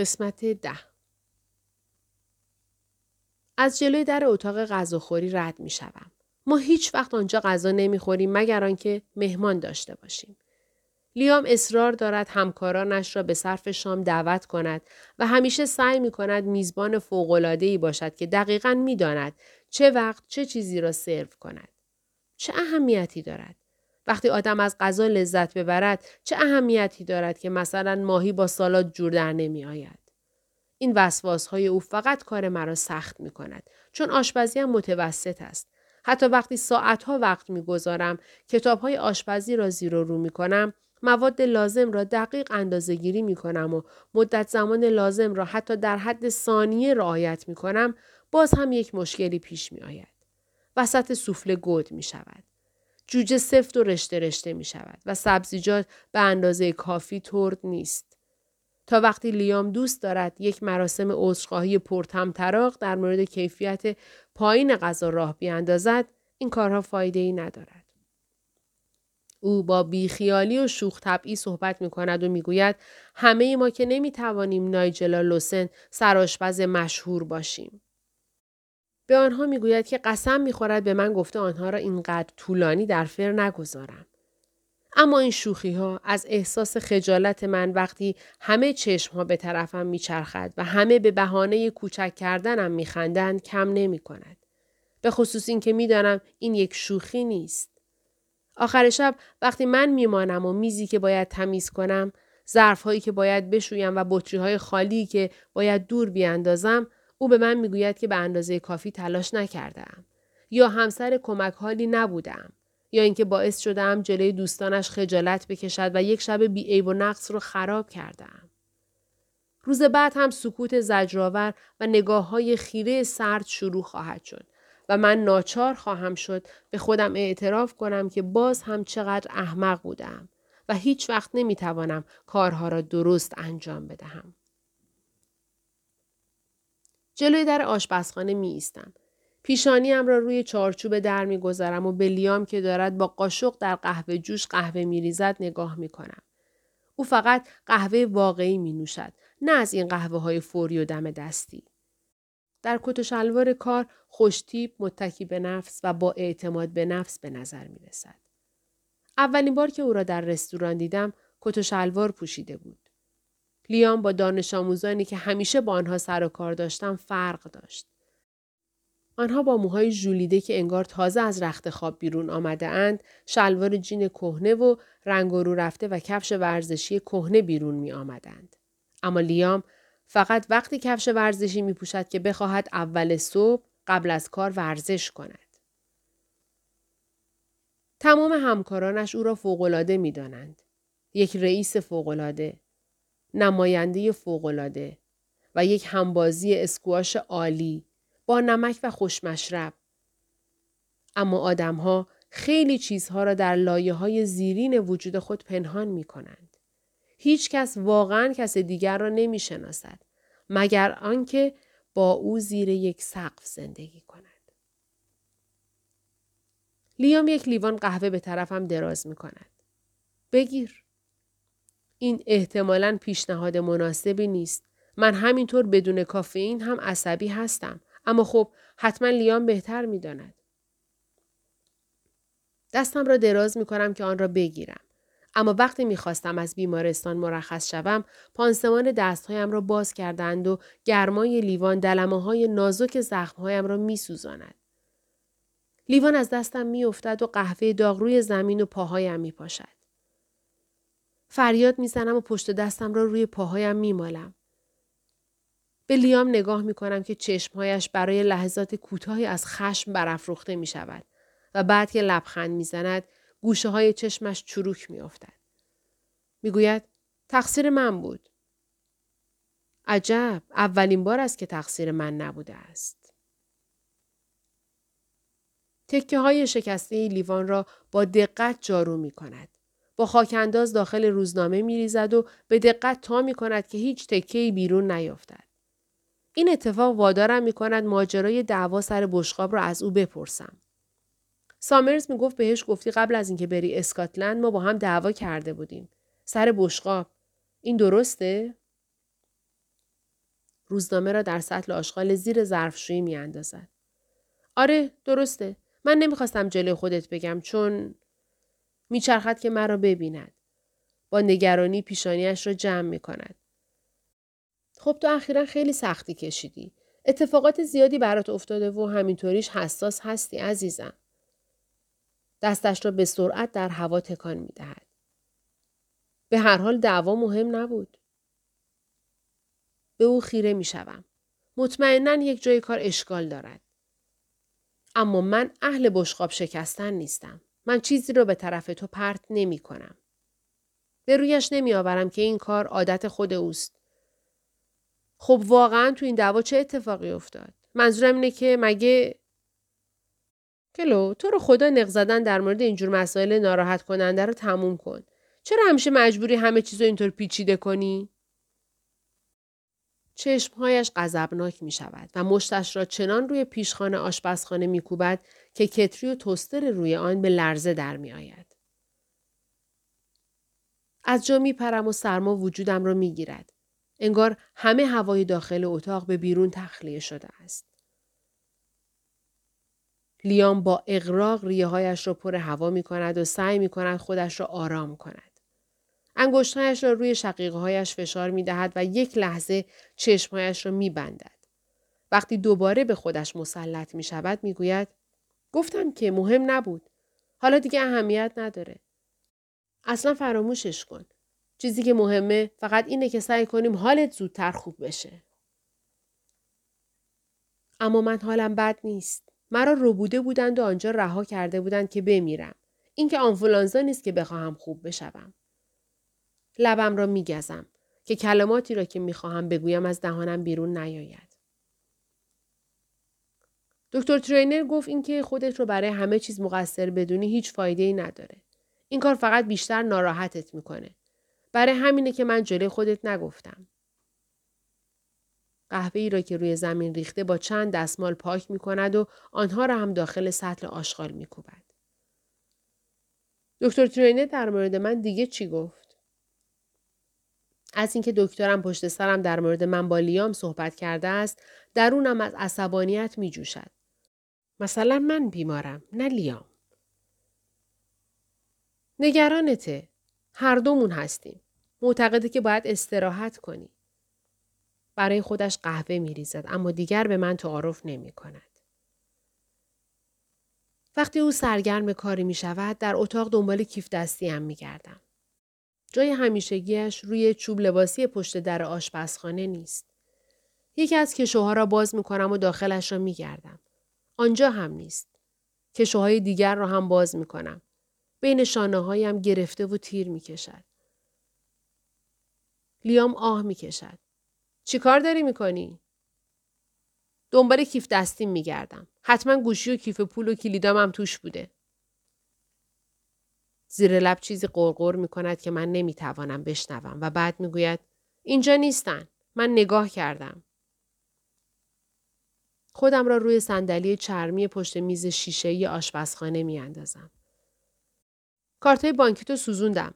قسمت ده از جلوی در اتاق غذاخوری رد می شوم. ما هیچ وقت آنجا غذا نمی‌خوریم مگر آنکه مهمان داشته باشیم. لیام اصرار دارد همکارانش را به صرف شام دعوت کند و همیشه سعی می کند میزبان فوق‌العاده‌ای باشد که دقیقا می داند چه وقت چه چیزی را سرو کند. چه اهمیتی دارد؟ وقتی آدم از غذا لذت ببرد چه اهمیتی دارد که مثلا ماهی با سالاد جور در نمی آید. این وسواس های او فقط کار مرا سخت می کند چون آشپزی هم متوسط است. حتی وقتی ساعتها وقت می گذارم کتاب های آشپزی را زیر و رو می کنم مواد لازم را دقیق اندازه گیری می کنم و مدت زمان لازم را حتی در حد ثانیه رعایت می کنم باز هم یک مشکلی پیش می آید. وسط سوفله گود می شود. جوجه سفت و رشته رشته می شود و سبزیجات به اندازه کافی ترد نیست. تا وقتی لیام دوست دارد یک مراسم عذرخواهی پرتم تراق در مورد کیفیت پایین غذا راه بیاندازد این کارها فایده ای ندارد. او با بیخیالی و شوخ طبعی صحبت می کند و می‌گوید همه ما که نمی توانیم نایجلا لوسن سراشپز مشهور باشیم. به آنها می‌گوید که قسم می‌خورد به من گفته آنها را اینقدر طولانی در فر نگذارم. اما این شوخی ها از احساس خجالت من وقتی همه چشم ها به طرفم میچرخد و همه به بهانه کوچک کردنم میخندند کم نمی کند. به خصوص اینکه می‌دانم این یک شوخی نیست. آخر شب وقتی من میمانم و میزی که باید تمیز کنم، ظرف هایی که باید بشویم و بطری های خالی که باید دور بیاندازم، او به من می‌گوید که به اندازه کافی تلاش نکردم یا همسر کمک حالی نبودم یا اینکه باعث شدم جلوی دوستانش خجالت بکشد و یک شب بی و نقص رو خراب کردم. روز بعد هم سکوت زجرآور و نگاه های خیره سرد شروع خواهد شد و من ناچار خواهم شد به خودم اعتراف کنم که باز هم چقدر احمق بودم و هیچ وقت نمی‌توانم کارها را درست انجام بدهم. جلوی در آشپزخانه می ایستم. پیشانیم را روی چارچوب در می گذارم و به لیام که دارد با قاشق در قهوه جوش قهوه می ریزد نگاه می کنم. او فقط قهوه واقعی می نوشد نه از این قهوه های فوری و دم دستی. در کت و شلوار کار خوشتیب متکی به نفس و با اعتماد به نفس به نظر می رسد. اولین بار که او را در رستوران دیدم کت و شلوار پوشیده بود. لیام با دانش آموزانی که همیشه با آنها سر و کار داشتم فرق داشت. آنها با موهای ژولیده که انگار تازه از رخت خواب بیرون آمده اند، شلوار جین کهنه و رنگ رو رفته و کفش ورزشی کهنه بیرون می آمدند. اما لیام فقط وقتی کفش ورزشی می پوشد که بخواهد اول صبح قبل از کار ورزش کند. تمام همکارانش او را فوقالعاده می دانند. یک رئیس فوقالعاده، نماینده فوقالعاده و یک همبازی اسکواش عالی با نمک و خوشمشرب. اما آدمها خیلی چیزها را در لایه های زیرین وجود خود پنهان می کنند. هیچ کس واقعا کس دیگر را نمی شناسد مگر آنکه با او زیر یک سقف زندگی کند. لیام یک لیوان قهوه به طرفم دراز می کند. بگیر. این احتمالا پیشنهاد مناسبی نیست. من همینطور بدون کافئین هم عصبی هستم. اما خب حتما لیام بهتر می‌داند. دستم را دراز می کنم که آن را بگیرم. اما وقتی می‌خواستم از بیمارستان مرخص شوم پانسمان دستهایم را باز کردند و گرمای لیوان دلمه های نازک زخمهایم را میسوزاند لیوان از دستم میافتد و قهوه داغ روی زمین و پاهایم میپاشد فریاد می‌زنم و پشت دستم را روی پاهایم میمالم. به لیام نگاه می کنم که چشمهایش برای لحظات کوتاهی از خشم برافروخته می شود و بعد که لبخند می زند گوشه های چشمش چروک می افتد. می گوید تقصیر من بود. عجب اولین بار است که تقصیر من نبوده است. تکه های شکسته لیوان را با دقت جارو می کند. با خاکانداز داخل روزنامه می ریزد و به دقت تا می کند که هیچ تکهی بیرون نیفتد. این اتفاق وادارم می کند ماجرای دعوا سر بشقاب را از او بپرسم. سامرز می گفت بهش گفتی قبل از اینکه بری اسکاتلند ما با هم دعوا کرده بودیم. سر بشقاب. این درسته؟ روزنامه را در سطل آشغال زیر ظرفشویی می اندازد. آره درسته. من نمی‌خواستم جلوی خودت بگم چون میچرخد که مرا ببیند. با نگرانی پیشانیش را جمع می کند. خب تو اخیرا خیلی سختی کشیدی. اتفاقات زیادی برات افتاده و همینطوریش حساس هستی عزیزم. دستش را به سرعت در هوا تکان می دهد. به هر حال دعوا مهم نبود. به او خیره می شوم. مطمئنا یک جای کار اشکال دارد. اما من اهل بشقاب شکستن نیستم. من چیزی رو به طرف تو پرت نمی کنم. به رویش نمی آورم که این کار عادت خود اوست. خب واقعا تو این دعوا چه اتفاقی افتاد؟ منظورم اینه که مگه کلو تو رو خدا نق زدن در مورد اینجور مسائل ناراحت کننده رو تموم کن. چرا همیشه مجبوری همه چیز رو اینطور پیچیده کنی؟ چشمهایش غضبناک می شود و مشتش را چنان روی پیشخانه آشپزخانه می کوبد که کتری و توستر روی آن به لرزه در می آید. از جا می پرم و سرما وجودم را می گیرد. انگار همه هوای داخل اتاق به بیرون تخلیه شده است. لیام با اغراق ریه هایش را پر هوا می کند و سعی می کند خودش را آرام کند. انگشتهایش را روی شقیقه هایش فشار می دهد و یک لحظه چشمهایش را می بندد. وقتی دوباره به خودش مسلط می شود می گوید گفتم که مهم نبود. حالا دیگه اهمیت نداره. اصلا فراموشش کن. چیزی که مهمه فقط اینه که سعی کنیم حالت زودتر خوب بشه. اما من حالم بد نیست. مرا روبوده بودند و آنجا رها کرده بودند که بمیرم. اینکه آنفولانزا نیست که بخواهم خوب بشوم. لبم را میگزم که کلماتی را که می‌خواهم بگویم از دهانم بیرون نیاید. دکتر ترینر گفت اینکه خودت رو برای همه چیز مقصر بدونی هیچ فایده ای نداره. این کار فقط بیشتر ناراحتت می‌کنه. برای همینه که من جلوی خودت نگفتم. قهوه ای را که روی زمین ریخته با چند دستمال پاک می کند و آنها را هم داخل سطل آشغال می کوبد. دکتر ترینر در مورد من دیگه چی گفت؟ از اینکه دکترم پشت سرم در مورد من با لیام صحبت کرده است درونم از عصبانیت می جوشد. مثلا من بیمارم نه لیام. نگرانته. هر دومون هستیم. معتقده که باید استراحت کنی. برای خودش قهوه می ریزد اما دیگر به من تعارف نمی کند. وقتی او سرگرم کاری می شود در اتاق دنبال کیف دستی هم می گردم. جای همیشگیش روی چوب لباسی پشت در آشپزخانه نیست. یکی از کشوها را باز می کنم و داخلش را می گردم. آنجا هم نیست. کشوهای دیگر را هم باز می کنم. بین شانه هایم گرفته و تیر می کشد. لیام آه می کشد. چی کار داری می کنی؟ دنبال کیف دستیم می گردم. حتما گوشی و کیف پول و کلیدام هم توش بوده. زیر لب چیزی قرقر می کند که من نمی توانم بشنوم و بعد می گوید اینجا نیستن. من نگاه کردم. خودم را روی صندلی چرمی پشت میز شیشه آشپزخانه می اندازم. کارتای بانکی تو سوزوندم.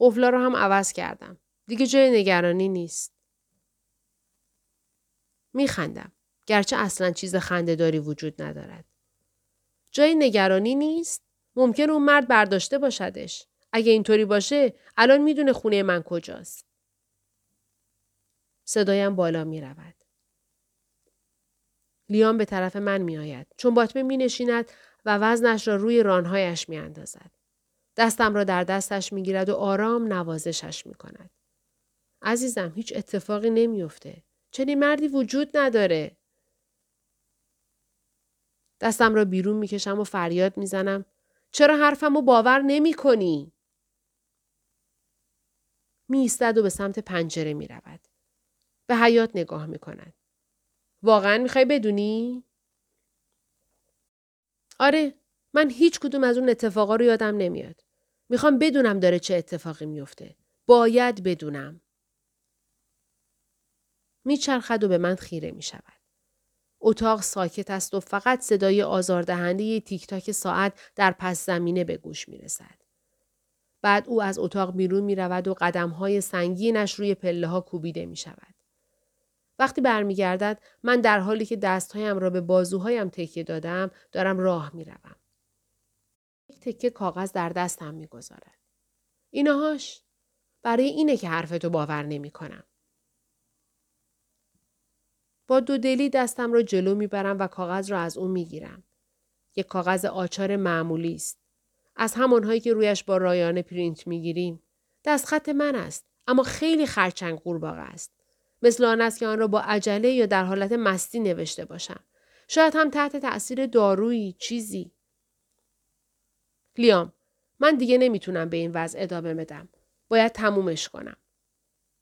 قفلا رو هم عوض کردم. دیگه جای نگرانی نیست. میخندم. گرچه اصلا چیز خندهداری وجود ندارد. جای نگرانی نیست؟ ممکن اون مرد برداشته باشدش. اگه اینطوری باشه الان می‌دونه خونه من کجاست. صدایم بالا می رود. لیام به طرف من می آید. چون باطمه می نشیند و وزنش را روی رانهایش می اندازد. دستم را در دستش می گیرد و آرام نوازشش می کند. عزیزم هیچ اتفاقی نمیافته. چنین مردی وجود نداره. دستم را بیرون می‌کشم و فریاد می‌زنم. چرا حرفم رو باور نمی کنی؟ می و به سمت پنجره می رود. به حیات نگاه می کند. واقعا می‌خوای بدونی؟ آره من هیچ کدوم از اون اتفاقا رو یادم نمیاد. می‌خوام بدونم داره چه اتفاقی میفته. باید بدونم. میچرخد و به من خیره می شود. اتاق ساکت است و فقط صدای آزاردهنده تیک تاک ساعت در پس زمینه به گوش می رسد. بعد او از اتاق بیرون می رود و قدم های سنگینش روی پله ها کوبیده می شود. وقتی برمیگردد من در حالی که دستهایم را به بازوهایم تکیه دادم دارم راه می‌روم. یک تکه کاغذ در دستم می‌گذارد. اینهاش برای اینه که حرفتو باور نمی کنم. با دو دلی دستم را جلو می‌برم و کاغذ را از او می‌گیرم. یک کاغذ آچار معمولی است. از همانهایی که رویش با رایانه پرینت می‌گیریم. دستخط من است. اما خیلی خرچنگ قورباغه است. مثل آن است که آن را با عجله یا در حالت مستی نوشته باشم. شاید هم تحت تأثیر دارویی چیزی. لیام من دیگه نمی‌تونم به این وضع ادامه بدم. باید تمومش کنم.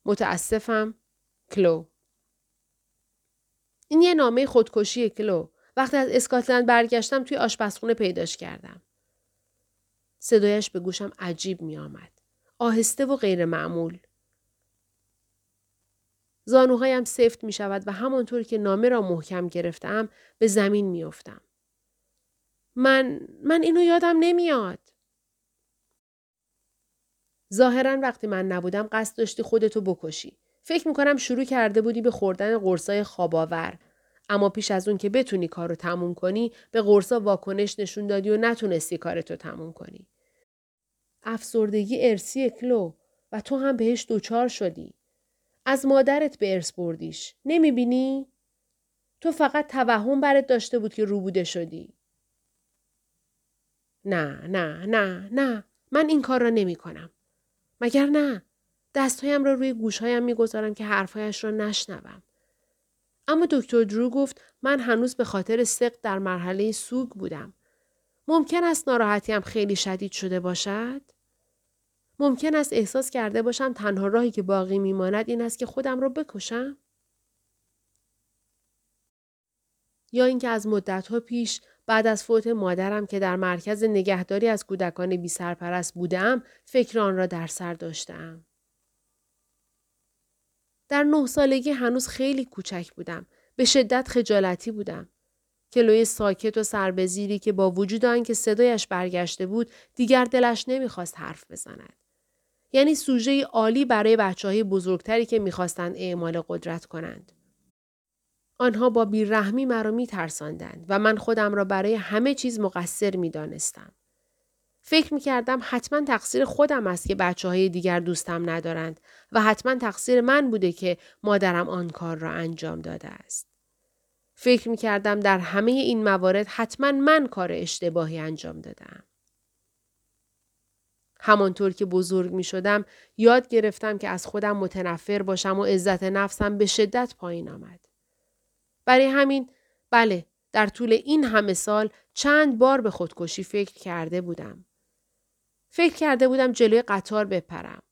متاسفم کلو. این یه نامه خودکشی کلو. وقتی از اسکاتلند برگشتم توی آشپزخونه پیداش کردم. صدایش به گوشم عجیب می آمد. آهسته و غیر معمول. زانوهایم سفت می شود و همانطور که نامه را محکم گرفتم به زمین می افتم. من من اینو یادم نمیاد. ظاهرا وقتی من نبودم قصد داشتی خودتو بکشی. فکر می‌کنم شروع کرده بودی به خوردن قرصای خواباور. اما پیش از اون که بتونی کارو تموم کنی به قرصا واکنش نشون دادی و نتونستی کارتو تموم کنی. افسردگی ارسی کلو و تو هم بهش دوچار شدی. از مادرت به ارث بردیش. نمی‌بینی؟ تو فقط توهم برات داشته بود که روبوده شدی. نه نه نه نه من این کار را نمی کنم. مگر نه دستهایم را روی گوشهایم می‌گذارم که حرفهایش را نشنوم. اما دکتر درو گفت من هنوز به خاطر سقط در مرحله سوگ بودم. ممکن است ناراحتیم خیلی شدید شده باشد؟ ممکن است احساس کرده باشم تنها راهی که باقی میماند این است که خودم را بکشم؟ یا اینکه از مدتها پیش بعد از فوت مادرم که در مرکز نگهداری از کودکان بی سرپرست بودم فکر آن را در سر داشتم. در نه سالگی هنوز خیلی کوچک بودم. به شدت خجالتی بودم. کلوی ساکت و سربزیری که با وجود آنکه صدایش برگشته بود دیگر دلش نمی‌خواست حرف بزند. یعنی سوژه عالی برای بچه های بزرگتری که می‌خواستند اعمال قدرت کنند. آنها با بیرحمی مرا می ترساندند و من خودم را برای همه چیز مقصر می دانستم. فکر می کردم حتما تقصیر خودم است که بچه های دیگر دوستم ندارند و حتما تقصیر من بوده که مادرم آن کار را انجام داده است. فکر می کردم در همه این موارد حتما من کار اشتباهی انجام دادم. همانطور که بزرگ می شدم یاد گرفتم که از خودم متنفر باشم و عزت نفسم به شدت پایین آمد. برای همین بله در طول این همه سال چند بار به خودکشی فکر کرده بودم. فکر کرده بودم جلوی قطار بپرم.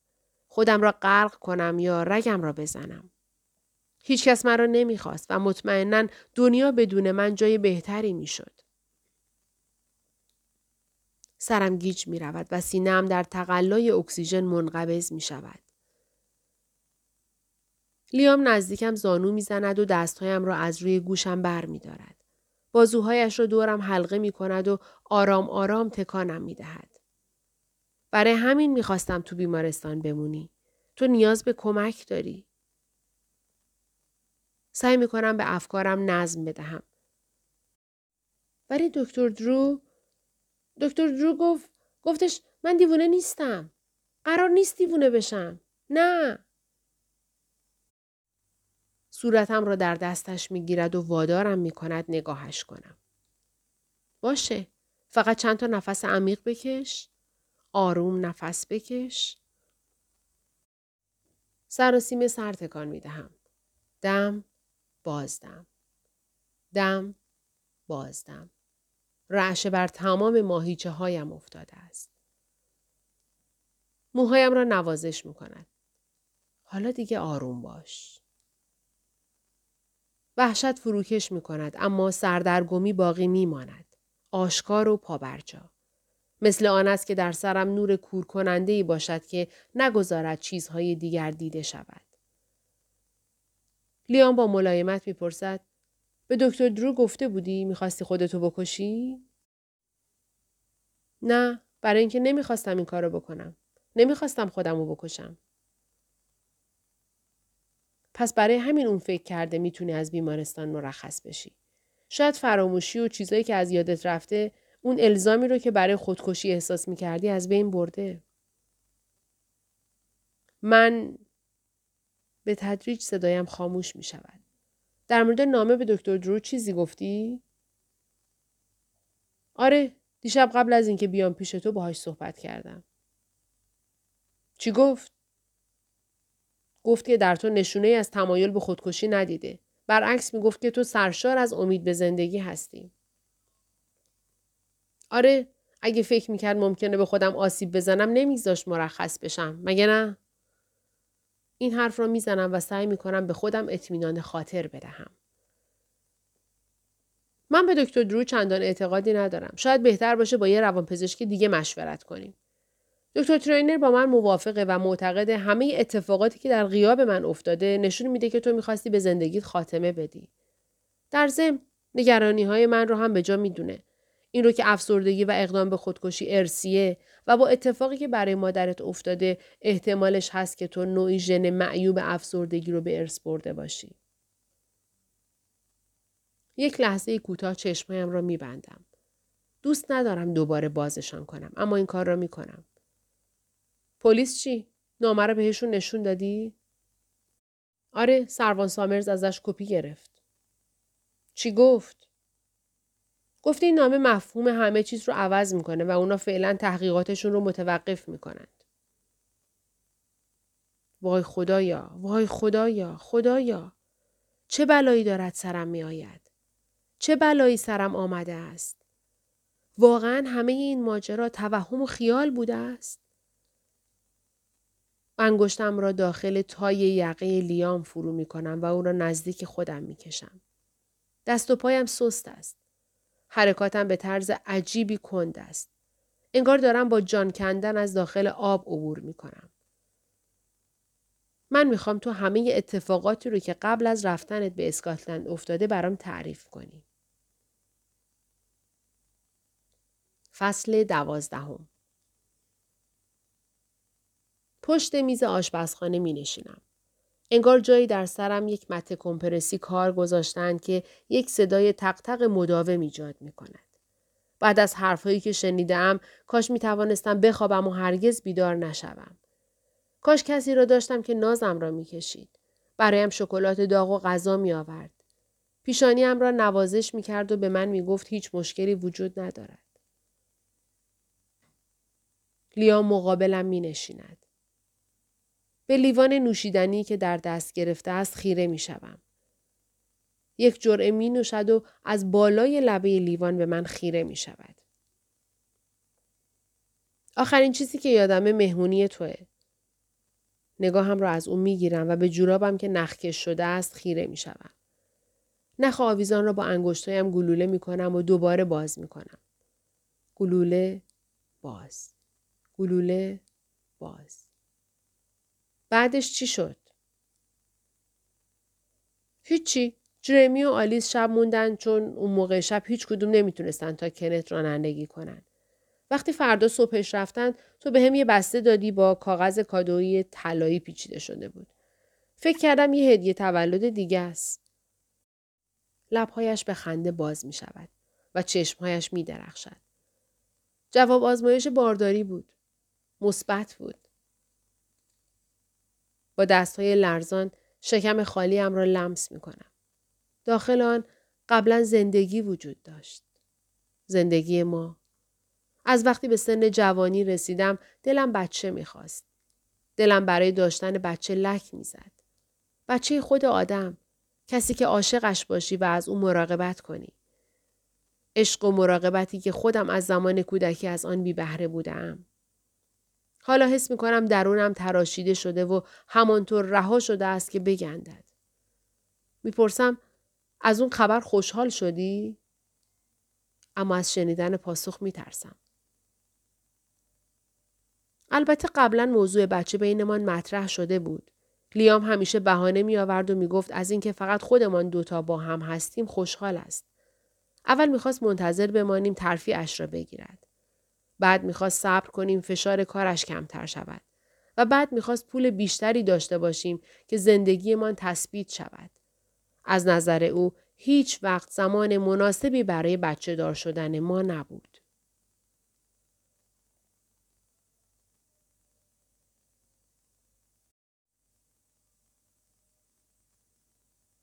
خودم را غرق کنم یا رگم را بزنم. هیچکس مرا نمی‌خواست و مطمئنا دنیا بدون من جای بهتری می‌شد. سرم گیج می رود و سینم در تقلای اکسیژن منقبض می شود. لیام نزدیکم زانو می‌زند و دستهایم را از روی گوشم بر می دارد. بازوهایش را دورم حلقه می کند و آرام آرام تکانم می دهد. برای همین می‌خواستم تو بیمارستان بمونی. تو نیاز به کمک داری. سعی می کنم به افکارم نظم بدهم. ولی دکتر درو دکتر درو گفت گفتش من دیوونه نیستم. قرار نیست دیوونه بشم. نه. صورتم را در دستش می گیرد و وادارم می کند نگاهش کنم. باشه. فقط چند تا نفس عمیق بکش. آروم نفس بکش. سر و سیم سر تکان می دهم. دم بازدم. دم بازدم. رعشه بر تمام ماهیچه هایم افتاده است. موهایم را نوازش می کند. حالا دیگه آروم باش. وحشت فروکش می کند اما سردرگمی باقی می ماند. آشکار و پابرجا. مثل آن است که در سرم نور کور کننده ای باشد که نگذارد چیزهای دیگر دیده شود. لیان با ملایمت می‌پرسد به دکتر درو گفته بودی می‌خواستی خودتو بکشی؟ نه برای اینکه نمی‌خواستم این کارو بکنم. نمی‌خواستم خودمو بکشم. پس برای همین اون فکر کرده می‌تونی از بیمارستان مرخص بشی. شاید فراموشی و چیزایی که از یادت رفته اون الزامی رو که برای خودکشی احساس می‌کردی از بین برده. من به تدریج صدایم خاموش می شود. در مورد نامه به دکتر درو چیزی گفتی؟ آره دیشب قبل از اینکه بیام پیش تو باهاش صحبت کردم. چی گفت؟ گفت که در تو نشونه از تمایل به خودکشی ندیده. برعکس می گفت که تو سرشار از امید به زندگی هستی. آره اگه فکر می‌کرد ممکنه به خودم آسیب بزنم نمیگذاشت مرخص بشم. مگه نه؟ این حرف را می‌زنم و سعی می‌کنم به خودم اطمینان خاطر بدهم. من به دکتر درو چندان اعتقادی ندارم. شاید بهتر باشه با یه روانپزشک دیگه مشورت کنیم. دکتر ترینر با من موافقه و معتقد همه اتفاقاتی که در غیاب من افتاده نشون میده که تو می‌خواستی به زندگیت خاتمه بدی. در ضمن نگرانی های من رو هم به جا می‌دونه. این رو که افسردگی و اقدام به خودکشی ارسیه و با اتفاقی که برای مادرت افتاده احتمالش هست که تو نوعی ژن معیوب افسردگی رو به ارث برده باشی. یک لحظه کوتاه چشمهایم را میبندم. دوست ندارم دوباره بازشان کنم اما این کار را می‌کنم. پلیس چی؟ نامه رو بهشون نشون دادی؟ آره سروان سامرز ازش کپی گرفت. چی گفت؟ گفت این نامه مفهوم همه چیز رو عوض می‌کنه و اونا فعلا تحقیقاتشون رو متوقف می‌کنند. وای خدایا، وای خدایا، خدایا. چه بلایی دارد سرم می آید؟ چه بلایی سرم آمده است؟ واقعا همه این ماجرا توهم و خیال بوده است؟ انگشتم را داخل تای یقه لیام فرو می کنم و او را نزدیک خودم می کشم. دست و پایم سست است. حرکاتم به طرز عجیبی کند است. انگار دارم با جان کندن از داخل آب عبور می کنم. من می‌خوام تو همه اتفاقاتی رو که قبل از رفتنت به اسکاتلند افتاده برام تعریف کنی. فصل دوازدهم پشت میز آشپزخانه می نشینم. انگار جایی در سرم یک مت کمپرسی کار گذاشتند که یک صدای تق مداوم ایجاد می کند. بعد از حرفهایی که شنیدم کاش می توانستم بخوابم و هرگز بیدار نشوم. کاش کسی را داشتم که نازم را می کشید. برایم شکلات داغ و غذا می آورد. پیشانیم را نوازش می کرد و به من می گفت هیچ مشکلی وجود ندارد. لیام مقابلم می نشیند. به لیوان نوشیدنی که در دست گرفته است خیره می شوم. یک جرعه می نوشد و از بالای لبه لیوان به من خیره می شود. آخرین چیزی که یادمه مهمونی توه. نگاهم را از او می گیرم و به جورابم که نخکش شده است خیره می شوم. نخ آویزان را با انگشتایم گلوله می کنم و دوباره باز می کنم. گلوله باز. گلوله باز. بعدش چی شد؟ هیچی. جرمی و آلیس شب موندن چون اون موقع شب هیچ کدوم نمی‌تونستن تا کنت رانندگی کنن. وقتی فردا صبحش رفتن تو به هم یه بسته دادی با کاغذ کادویی طلایی پیچیده شده بود. فکر کردم یه هدیه تولد دیگه است. لبهایش به خنده باز می شود و چشمهایش می درخشد. جواب آزمایش بارداری بود. مثبت بود. با دستهای لرزان شکم خالیم را لمس می کنم. داخل آن قبلا زندگی وجود داشت. زندگی ما. از وقتی به سن جوانی رسیدم دلم بچه می‌خواست. دلم برای داشتن بچه لک می‌زد. بچه خود آدم. کسی که عاشقش باشی و از او مراقبت کنی. عشق و مراقبتی که خودم از زمان کودکی از آن بی بهره بودم. حالا حس می کنم درونم تراشیده شده و همانطور رها شده است که بگندد. می‌پرسم از اون خبر خوشحال شدی؟ اما از شنیدن پاسخ میترسم. البته قبلا موضوع بچه بینمان مطرح شده بود. لیام همیشه بهانه می آورد و می گفت از اینکه فقط خودمان دوتا با هم هستیم خوشحال است. اول می‌خواست منتظر بمانیم ترفیعش را بگیرد. بعد می‌خواست صبر کنیم فشار کارش کمتر شود. و بعد می‌خواست پول بیشتری داشته باشیم که زندگیمان تثبیت شود. از نظر او هیچ وقت زمان مناسبی برای بچه دار شدن ما نبود.